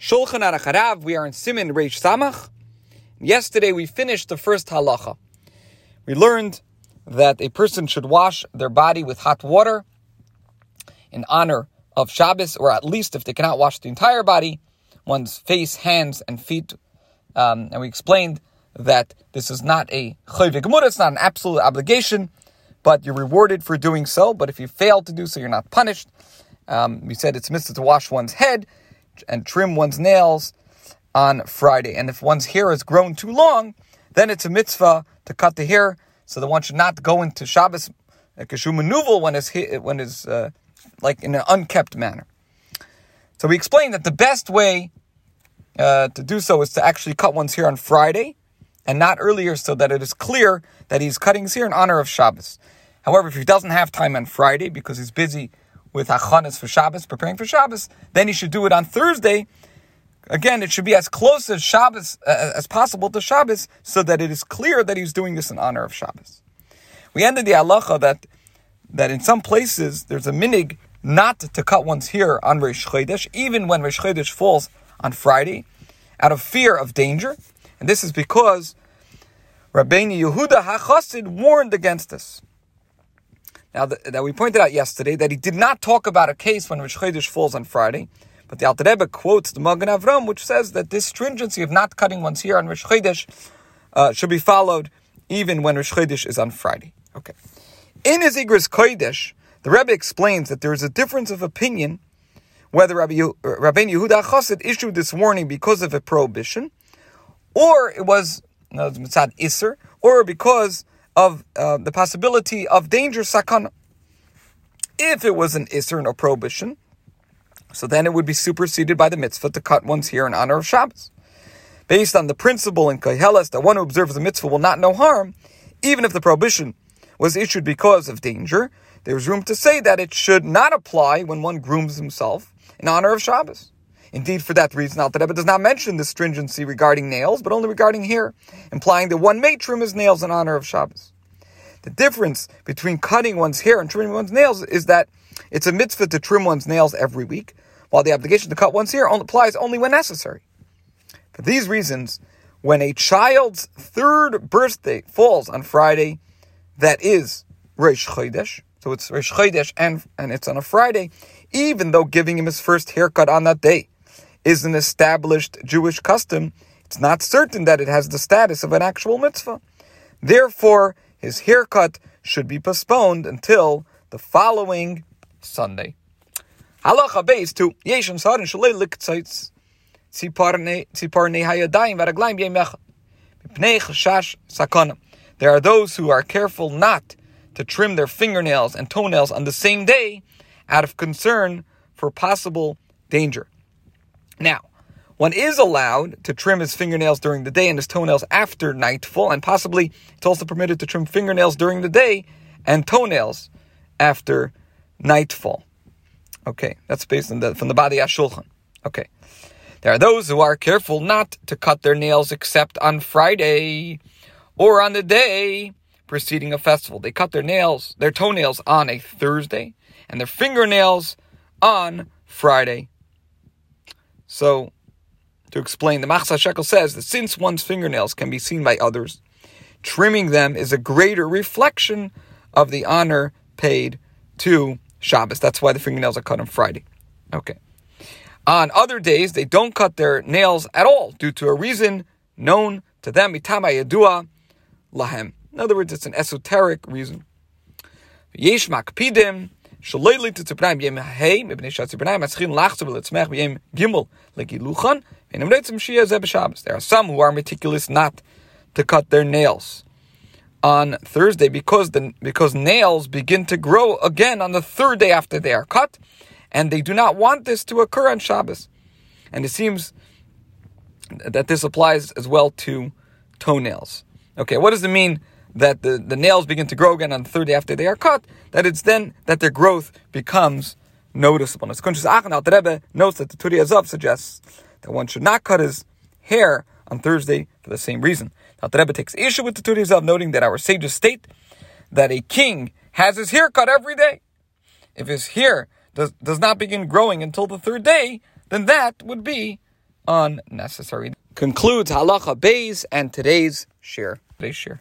Shulchan Aruch Harav, we are in Siman Reish Samach. Yesterday we finished the first halacha. We learned that a person should wash their body with hot water in honor of Shabbos, or at least if they cannot wash the entire body, one's face, hands, and feet. Um, and we explained that this is not a chayvik it's not an absolute obligation, but you're rewarded for doing so. But if you fail to do so, you're not punished. Um, we said it's mitzvah to wash one's head and trim one's nails on Friday. And if one's hair has grown too long, then it's a mitzvah to cut the hair so that one should not go into Shabbos kashu manuval when is when is uh, like in an unkept manner. So we explained that the best way uh, to do so is to actually cut one's hair on Friday and not earlier, so that it is clear that he's cutting his hair in honor of Shabbos. However, if he doesn't have time on Friday because he's busy with achanas for Shabbos, preparing for Shabbos, then he should do it on Thursday. Again, it should be as close as Shabbos uh, as possible to Shabbos, so that it is clear that he's doing this in honor of Shabbos. We ended the halacha that that in some places there's a minhag not to cut one's hair on Rosh Chodesh, even when Rosh Chodesh falls on Friday, out of fear of danger, and this is because Rabbeinu Yehuda HaChassid warned against this. Now, that we pointed out yesterday that he did not talk about a case when Rosh Chodesh falls on Friday, but the Alter Rebbe quotes the Magen Avram, which says that this stringency of not cutting one's hair on Rosh Chodesh uh, should be followed even when Rosh Chodesh is on Friday. Okay. In his Igros Kodesh, the Rebbe explains that there is a difference of opinion whether Rabbi Rabbeinu Yehuda Chassid issued this warning because of a prohibition, or it was no, mitzad iser, or because of uh, the possibility of danger sakana. If it was an iser, no prohibition, so then it would be superseded by the mitzvah to cut one's hair in honor of Shabbos. Based on the principle in Koheles that one who observes the mitzvah will not know harm, even if the prohibition was issued because of danger, there is room to say that it should not apply when one grooms himself in honor of Shabbos. Indeed, for that reason, Alter Rebbe does not mention the stringency regarding nails, but only regarding hair, implying that one may trim his nails in honor of Shabbos. The difference between cutting one's hair and trimming one's nails is that it's a mitzvah to trim one's nails every week, while the obligation to cut one's hair applies only when necessary. For these reasons, when a child's third birthday falls on Friday, that is Rosh Chodesh, so it's Rosh Chodesh and, and it's on a Friday, even though giving him his first haircut on that day is an established Jewish custom, it's not certain that it has the status of an actual mitzvah. Therefore, his haircut should be postponed until the following Sunday. Halacha base to Sarin Shalei Hayadayim Varaglaim Sakana. There are those who are careful not to trim their fingernails and toenails on the same day out of concern for possible danger. Now, one is allowed to trim his fingernails during the day and his toenails after nightfall, and possibly it's also permitted to trim fingernails during the day and toenails after nightfall. Okay, that's based on the, from the Badei HaShulchan. Okay. There are those who are careful not to cut their nails except on Friday or on the day preceding a festival. They cut their nails, their toenails on a Thursday and their fingernails on Friday. So, to explain, the Machatzis HaShekel says that since one's fingernails can be seen by others, trimming them is a greater reflection of the honor paid to Shabbos. That's why the fingernails are cut on Friday. Okay. On other days, they don't cut their nails at all due to a reason known to them, itama yadua lahem. In other words, it's an esoteric reason. Yesh makpidim there are some who are meticulous not to cut their nails on Thursday because the because nails begin to grow again on the third day after they are cut, and they do not want this to occur on Shabbos. And it seems that this applies as well to toenails. Okay, what does it mean that the, the nails begin to grow again on the third day after they are cut, that it's then that their growth becomes noticeable. And Kunshas Achan the Rebbe notes that the Turei Zahav suggests that one should not cut his hair on Thursday for the same reason. Now the Rebbe takes issue with the Turei of noting that our sages state that a king has his hair cut every day. If his hair does, does not begin growing until the third day, then that would be unnecessary. Concludes halacha bays and today's share. Today's share.